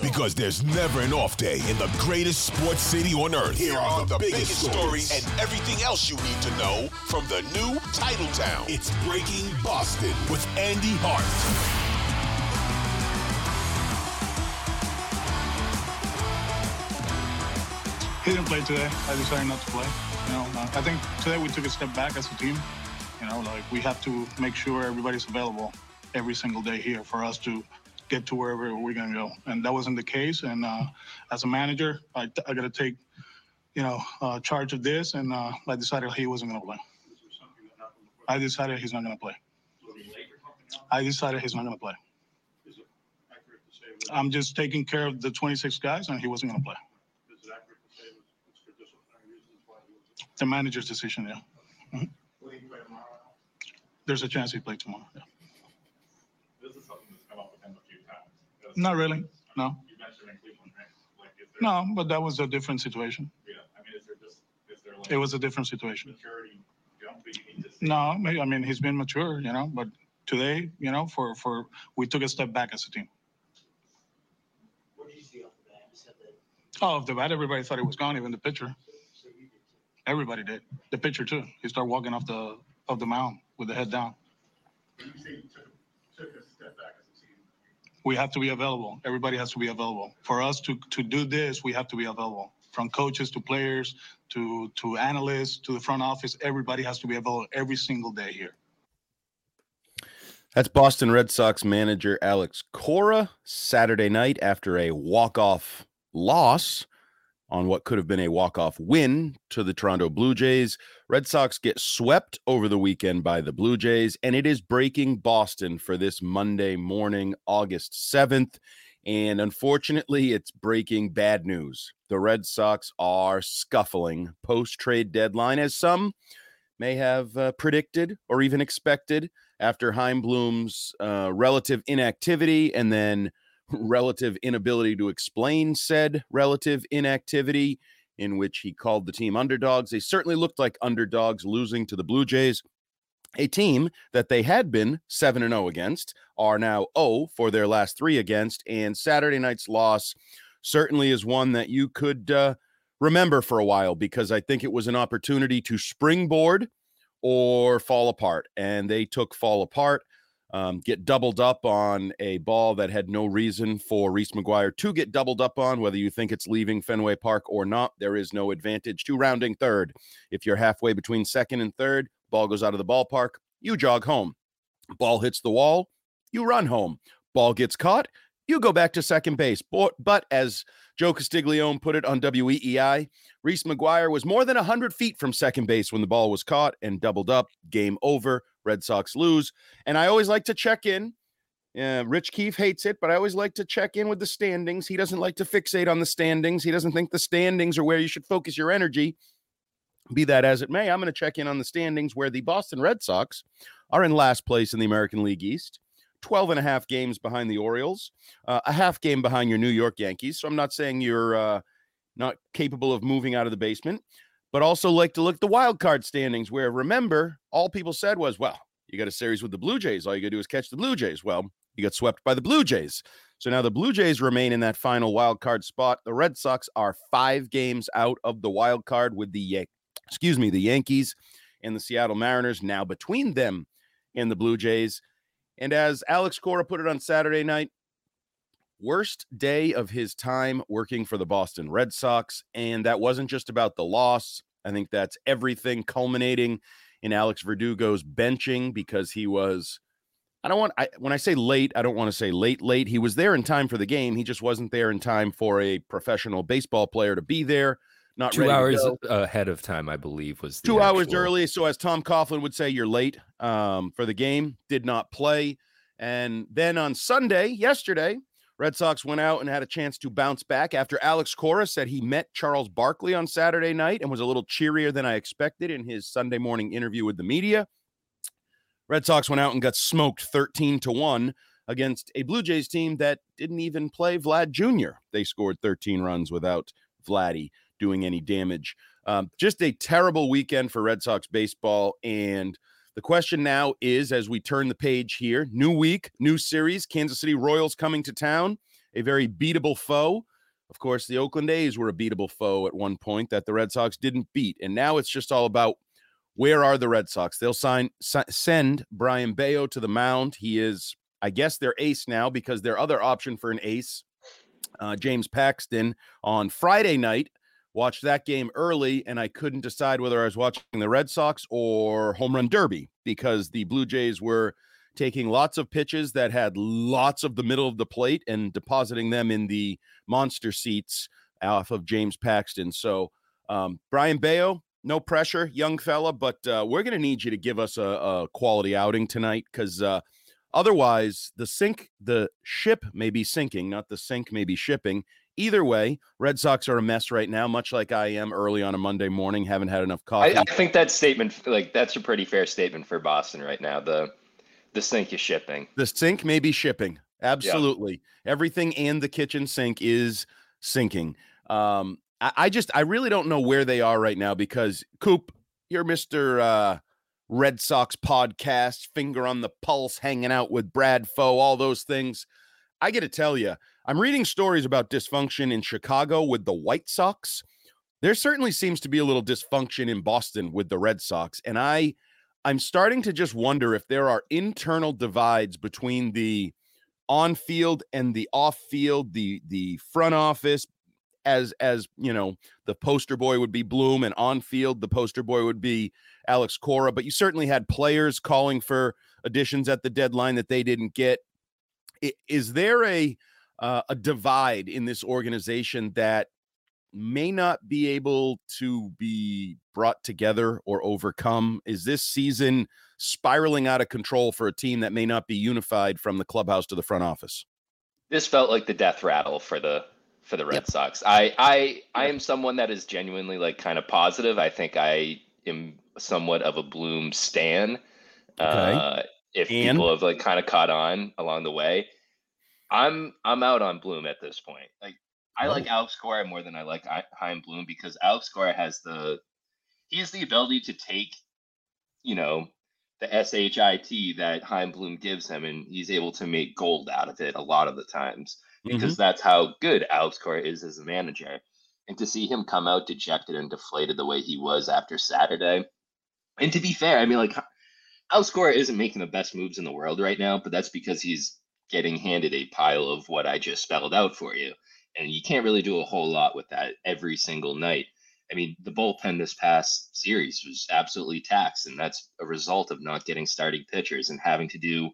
Because there's never an off day in the greatest sports city on earth. Here are the, biggest, stories and everything else you need to know from the new title town. It's Breaking Boston with Andy Hart. He didn't play today. I decided not to play. You know, uh, I think today we took a step back as a team. You know, like we have to make sure everybody's available every single day here for us to get to wherever we're gonna go. And that wasn't the case. And uh, as a manager, I, I got to take, you know, uh, charge of this. And uh, I decided he wasn't gonna play. I decided he's not gonna play. I decided he's not gonna play. I'm just taking care of the 26 guys, and he wasn't gonna play. The manager's decision, yeah. Mhm. There's a chance he play tomorrow. Yeah. This is something that's come up with him a few times. That's- Not really. No. No, but that was a different situation. Yeah, I mean, is there just, is there like? It was a different situation. Maturity jump that you need to? No, I mean, he's been mature, you know, but today, you know, for, for, we took a step back as a team. The bat? Oh, the bat, everybody thought he was gone, even the pitcher. Everybody did. The pitcher too. He started walking off the, of the mound with the head down. When you say you took, took a step back We have to be available. Everybody has to be available. For us to, to do this, we have to be available. From coaches to players to, to analysts to the front office, everybody has to be available every single day here. That's Boston Red Sox manager Alex Cora Saturday night after a walk-off loss on what could have been a walk-off win to the Toronto Blue Jays. Red Sox get swept over the weekend by the Blue Jays and it is breaking Boston for this Monday morning, August 7th. And unfortunately, it's breaking bad news. The Red Sox are scuffling post trade deadline, as some may have uh, predicted or even expected after Chaim Bloom's uh, relative inactivity and then relative inability to explain said relative inactivity, in which he called the team underdogs. They certainly looked like underdogs losing to the Blue Jays, a team that they had been 7 0 against, are now 0 for their last three against. And Saturday night's loss certainly is one that you could uh, remember for a while because I think it was an opportunity to springboard or fall apart. And they took fall apart, um, get doubled up on a ball that had no reason for Reese McGuire to get doubled up on, whether you think it's leaving Fenway Park or not. There is no advantage to rounding third. If you're halfway between second and third, ball goes out of the ballpark, you jog home. Ball hits the wall, you run home. Ball gets caught, you go back to second base. But, but as Joe Castiglione put it on WEEI, Reese McGuire was more than 100 feet from second base when the ball was caught and doubled up. Game over. Red Sox lose. And I always like to check in. Uh, Rich Keefe hates it, but I always like to check in with the standings. He doesn't like to fixate on the standings. He doesn't think the standings are where you should focus your energy. Be that as it may, I'm going to check in on the standings where the Boston Red Sox are in last place in the American League East. 12 and a half games behind the Orioles, uh, a half game behind your New York Yankees. So I'm not saying you're uh, not capable of moving out of the basement, but also like to look at the wild card standings where remember, all people said was, well, you got a series with the Blue Jays. All you got to do is catch the Blue Jays. Well, you got swept by the Blue Jays. So now the Blue Jays remain in that final wild card spot. The Red Sox are five games out of the wild card with the Yan- excuse me, the Yankees and the Seattle Mariners now between them and the Blue Jays. And as Alex Cora put it on Saturday night, worst day of his time working for the Boston Red Sox. And that wasn't just about the loss. I think that's everything culminating in Alex Verdugo's benching because he was. I don't want I, when I say late, I don't want to say late late. He was there in time for the game. He just wasn't there in time for a professional baseball player to be there. Not two hours ahead of time, I believe, was two actual... hours early. So as Tom Coughlin would say, you're late um, for the game. Did not play, and then on Sunday, yesterday, Red Sox went out and had a chance to bounce back after Alex Cora said he met Charles Barkley on Saturday night and was a little cheerier than I expected in his Sunday morning interview with the media. Red Sox went out and got smoked 13 to 1 against a Blue Jays team that didn't even play Vlad Jr. They scored 13 runs without Vladdy doing any damage. Um, just a terrible weekend for Red Sox baseball. And the question now is as we turn the page here, new week, new series, Kansas City Royals coming to town, a very beatable foe. Of course, the Oakland A's were a beatable foe at one point that the Red Sox didn't beat. And now it's just all about where are the Red Sox? They'll sign send Brayan Bello to the mound. He is, I guess, their ace now because their other option for an ace, uh, James Paxton, on Friday night watched that game early and I couldn't decide whether I was watching the Red Sox or Home Run Derby because the Blue Jays were taking lots of pitches that had lots of the middle of the plate and depositing them in the monster seats off of James Paxton. So, um, Brayan Bello, no pressure, young fella, but uh, we're going to need you to give us a, a quality outing tonight because uh, otherwise the sink, the ship may be sinking, not the sink may be shipping. Either way, Red Sox are a mess right now, much like I am early on a Monday morning. Haven't had enough coffee. I, I think that statement, like that's a pretty fair statement for Boston right now. The the sink is shipping. The sink may be shipping. Absolutely, everything and the kitchen sink is sinking. Um, I, I, just, I really don't know where they are right now because Coop, you're Mister uh, Red Sox podcast, finger on the pulse, hanging out with Bradfo, all those things. I got to tell you, I'm reading stories about dysfunction in Chicago with the White Sox. There certainly seems to be a little dysfunction in Boston with the Red Sox, and I I'm starting to just wonder if there are internal divides between the on-field and the off-field, the the front office as as, you know, the poster boy would be Bloom and on-field the poster boy would be Alex Cora, but you certainly had players calling for additions at the deadline that they didn't get. Is there a uh, a divide in this organization that may not be able to be brought together or overcome? Is this season spiraling out of control for a team that may not be unified from the clubhouse to the front office? This felt like the death rattle for the for the Red yep. Sox. I I I am someone that is genuinely like kind of positive. I think I am somewhat of a Bloom stan. Okay. Uh, if and? people have like kind of caught on along the way, I'm I'm out on Bloom at this point. Like I oh. like Alex Cora more than I like Chaim Bloom because Alex Cora has the he has the ability to take, you know, the shit that Chaim Bloom gives him, and he's able to make gold out of it a lot of the times because mm-hmm. that's how good Alex Cora is as a manager. And to see him come out dejected and deflated the way he was after Saturday, and to be fair, I mean, like Alex Cora isn't making the best moves in the world right now, but that's because he's getting handed a pile of what I just spelled out for you. And you can't really do a whole lot with that every single night. I mean, the bullpen this past series was absolutely taxed, and that's a result of not getting starting pitchers and having to do,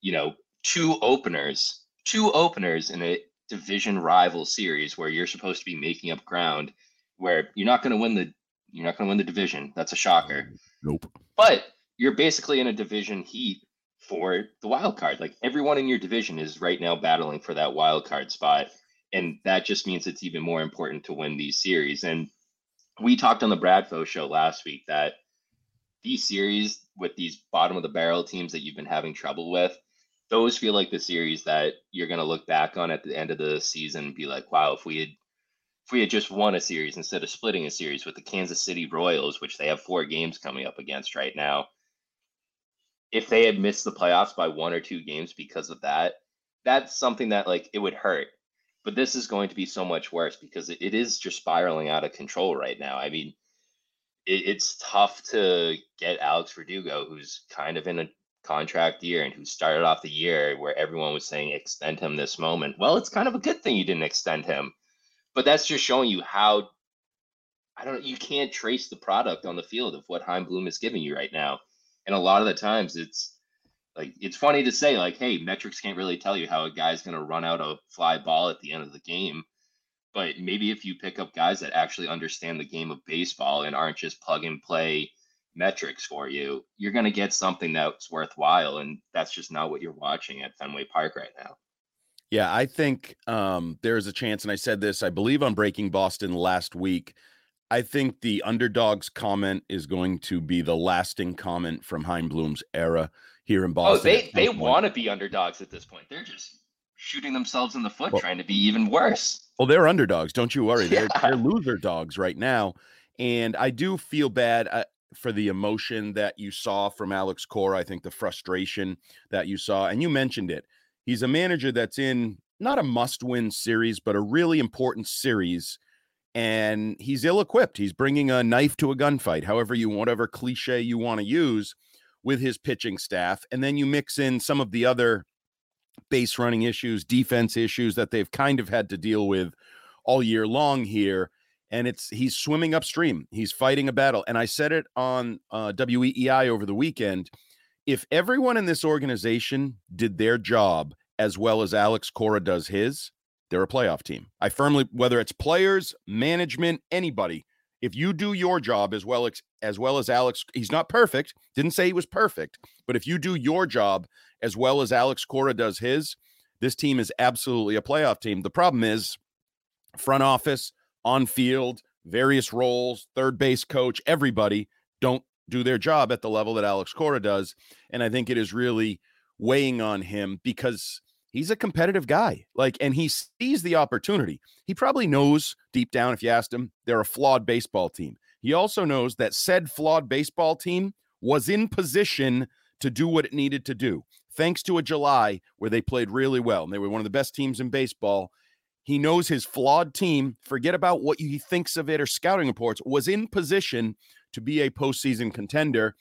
you know, two openers, two openers in a division rival series where you're supposed to be making up ground, where you're not going to win the you're not going to win the division. That's a shocker. Nope. But you're basically in a division heat for the wild card. Like everyone in your division is right now battling for that wild card spot. And that just means it's even more important to win these series. And we talked on the Bradfo show last week that these series with these bottom of the barrel teams that you've been having trouble with, those feel like the series that you're going to look back on at the end of the season and be like, wow, if we had if we had just won a series instead of splitting a series with the Kansas City Royals, which they have four games coming up against right now, if they had missed the playoffs by one or two games because of that, that's something that like it would hurt. But this is going to be so much worse because it, it is just spiraling out of control right now. I mean, it, it's tough to get Alex Verdugo, who's kind of in a contract year and who started off the year where everyone was saying extend him this moment. Well, it's kind of a good thing you didn't extend him. But that's just showing you how I don't know, you can't trace the product on the field of what Chaim Bloom is giving you right now. And a lot of the times it's like it's funny to say, like, hey, metrics can't really tell you how a guy's gonna run out a fly ball at the end of the game. But maybe if you pick up guys that actually understand the game of baseball and aren't just plug and play metrics for you, you're going to get something that's worthwhile. And that's just not what you're watching at Fenway Park right now. Yeah, I think um, there's a chance, and I said this, I believe, on Breaking Boston last week. I think the underdogs comment is going to be the lasting comment from Chaim Bloom's era here in oh, Boston. Oh, they they want to be underdogs at this point. They're just shooting themselves in the foot, well, trying to be even worse. Well, they're underdogs. Don't you worry. They're, yeah. they're loser dogs right now. And I do feel bad. I, for the emotion that you saw from Alex Cora. I think the frustration that you saw, and you mentioned it. He's a manager that's in not a must win series, but a really important series. And he's ill equipped. He's bringing a knife to a gunfight, however, you, whatever cliche you want to use with his pitching staff. And then you mix in some of the other base running issues, defense issues that they've kind of had to deal with all year long here and it's he's swimming upstream. He's fighting a battle. And I said it on uh, WEEI over the weekend. If everyone in this organization did their job as well as Alex Cora does his, they're a playoff team. I firmly, whether it's players, management, anybody, if you do your job as well as, as well as Alex, he's not perfect. Didn't say he was perfect, but if you do your job as well as Alex Cora does his, this team is absolutely a playoff team. The problem is front office, on field, various roles, third base coach, everybody don't do their job at the level that Alex Cora does. And I think it is really weighing on him because he's a competitive guy. Like, and he sees the opportunity. He probably knows deep down, if you asked him, they're a flawed baseball team. He also knows that said flawed baseball team was in position to do what it needed to do, thanks to a July where they played really well. And they were one of the best teams in baseball. He knows his flawed team, forget about what he thinks of it or scouting reports, was in position to be a postseason contender.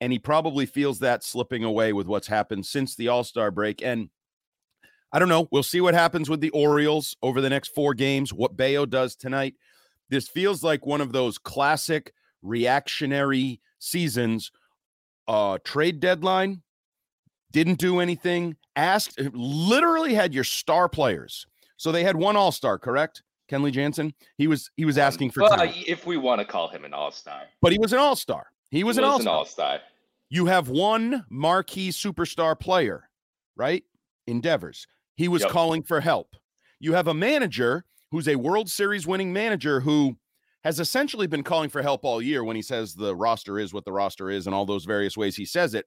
And he probably feels that slipping away with what's happened since the All Star break. And I don't know. We'll see what happens with the Orioles over the next four games, what Bello does tonight. This feels like one of those classic reactionary seasons. Uh, trade deadline, didn't do anything, asked, literally had your star players so they had one All Star, correct? Kenley Jansen. He was he was asking for. Well, if we want to call him an All Star, but he was an All Star. He was, he was an All Star. You have one marquee superstar player, right? Endeavors. He was yep. calling for help. You have a manager who's a World Series winning manager who has essentially been calling for help all year when he says the roster is what the roster is and all those various ways he says it.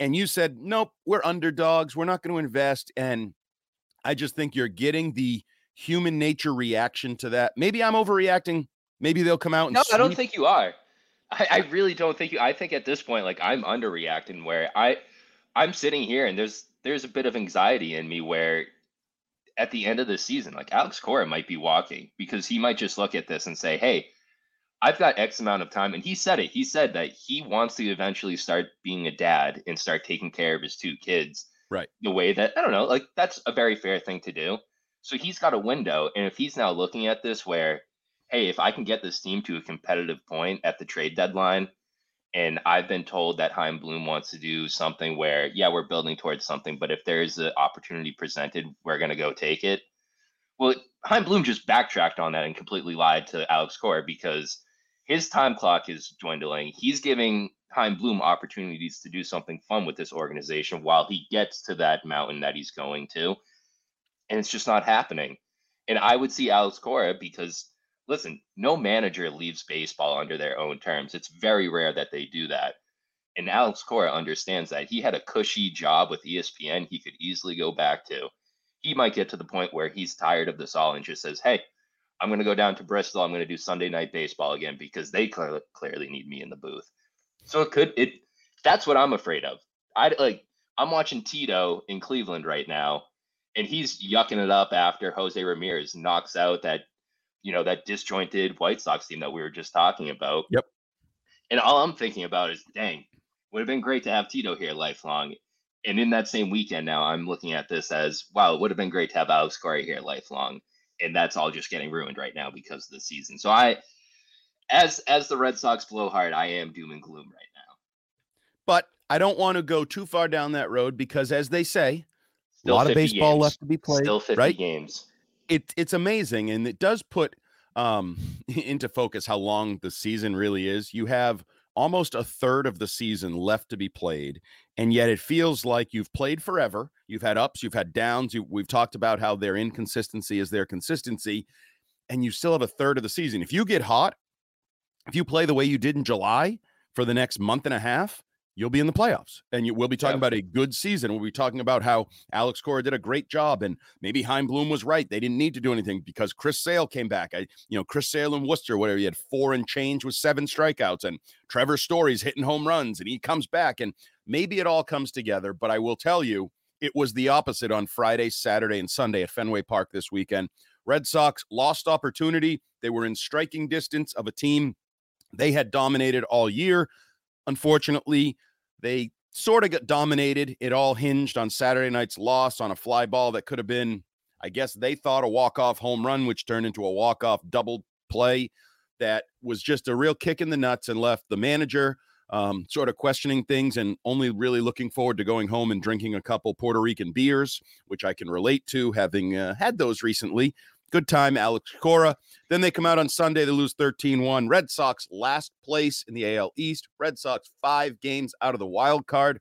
And you said, nope, we're underdogs. We're not going to invest. And I just think you're getting the human nature reaction to that. Maybe I'm overreacting. Maybe they'll come out. no, sweep. I don't think you are. I, I really don't think you. I think at this point, like I'm underreacting. Where I, I'm sitting here and there's there's a bit of anxiety in me where at the end of the season, like Alex Cora might be walking because he might just look at this and say, "Hey, I've got X amount of time." And he said it. He said that he wants to eventually start being a dad and start taking care of his two kids right the way that i don't know like that's a very fair thing to do so he's got a window and if he's now looking at this where hey if i can get this team to a competitive point at the trade deadline and i've been told that Chaim bloom wants to do something where yeah we're building towards something but if there's an opportunity presented we're going to go take it well Chaim bloom just backtracked on that and completely lied to alex Cora because his time clock is dwindling he's giving Chaim Bloom opportunities to do something fun with this organization while he gets to that mountain that he's going to. And it's just not happening. And I would see Alex Cora because, listen, no manager leaves baseball under their own terms. It's very rare that they do that. And Alex Cora understands that. He had a cushy job with ESPN he could easily go back to. He might get to the point where he's tired of this all and just says, hey, I'm going to go down to Bristol. I'm going to do Sunday night baseball again because they clearly, clearly need me in the booth. So it could it that's what I'm afraid of. I like I'm watching Tito in Cleveland right now, and he's yucking it up after Jose Ramirez knocks out that you know that disjointed White Sox team that we were just talking about. Yep. And all I'm thinking about is, dang, Would have been great to have Tito here lifelong. And in that same weekend, now I'm looking at this as wow, it would have been great to have Alex Cora here lifelong. And that's all just getting ruined right now because of the season. So I, as as the Red Sox blow hard, I am doom and gloom right now. But I don't want to go too far down that road because, as they say, Still a lot of baseball games. left to be played. Still 50 right? games. It, it's amazing. And it does put um, into focus how long the season really is. You have almost a third of the season left to be played. And yet it feels like you've played forever. You've had ups, you've had downs. You, we've talked about how their inconsistency is their consistency. And you still have a third of the season. If you get hot, if you play the way you did in July for the next month and a half, you'll be in the playoffs. And you, we'll be talking yeah. about a good season. We'll be talking about how Alex Cora did a great job. And maybe Chaim Bloom was right. They didn't need to do anything because Chris Sale came back. I, you know, Chris Sale in Worcester, whatever, he had four and change with seven strikeouts. And Trevor Story's hitting home runs and he comes back. And maybe it all comes together. But I will tell you, it was the opposite on Friday, Saturday, and Sunday at Fenway Park this weekend. Red Sox lost opportunity. They were in striking distance of a team they had dominated all year. Unfortunately, they sort of got dominated. It all hinged on Saturday night's loss on a fly ball that could have been, I guess they thought a walk-off home run, which turned into a walk-off double play that was just a real kick in the nuts and left the manager um, sort of questioning things and only really looking forward to going home and drinking a couple Puerto Rican beers, which I can relate to having uh, had those recently. Good time, Alex Cora. Then they come out on Sunday. They lose 13 1. Red Sox last place in the AL East. Red Sox five games out of the wild card.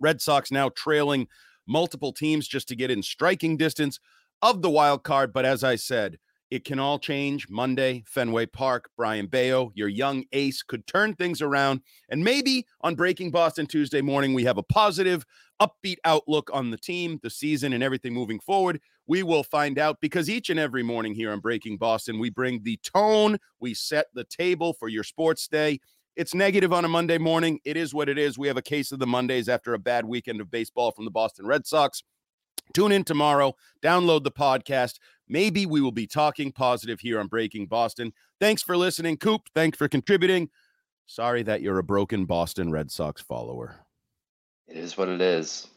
Red Sox now trailing multiple teams just to get in striking distance of the wild card. But as I said, it can all change Monday, Fenway Park. Brayan Bello, your young ace, could turn things around. And maybe on Breaking Boston Tuesday morning, we have a positive, upbeat outlook on the team, the season, and everything moving forward. We will find out because each and every morning here on Breaking Boston, we bring the tone, we set the table for your sports day. It's negative on a Monday morning. It is what it is. We have a case of the Mondays after a bad weekend of baseball from the Boston Red Sox. Tune in tomorrow, download the podcast. Maybe we will be talking positive here on Breaking Boston. Thanks for listening, Coop. Thanks for contributing. Sorry that you're a broken Boston Red Sox follower. It is what it is.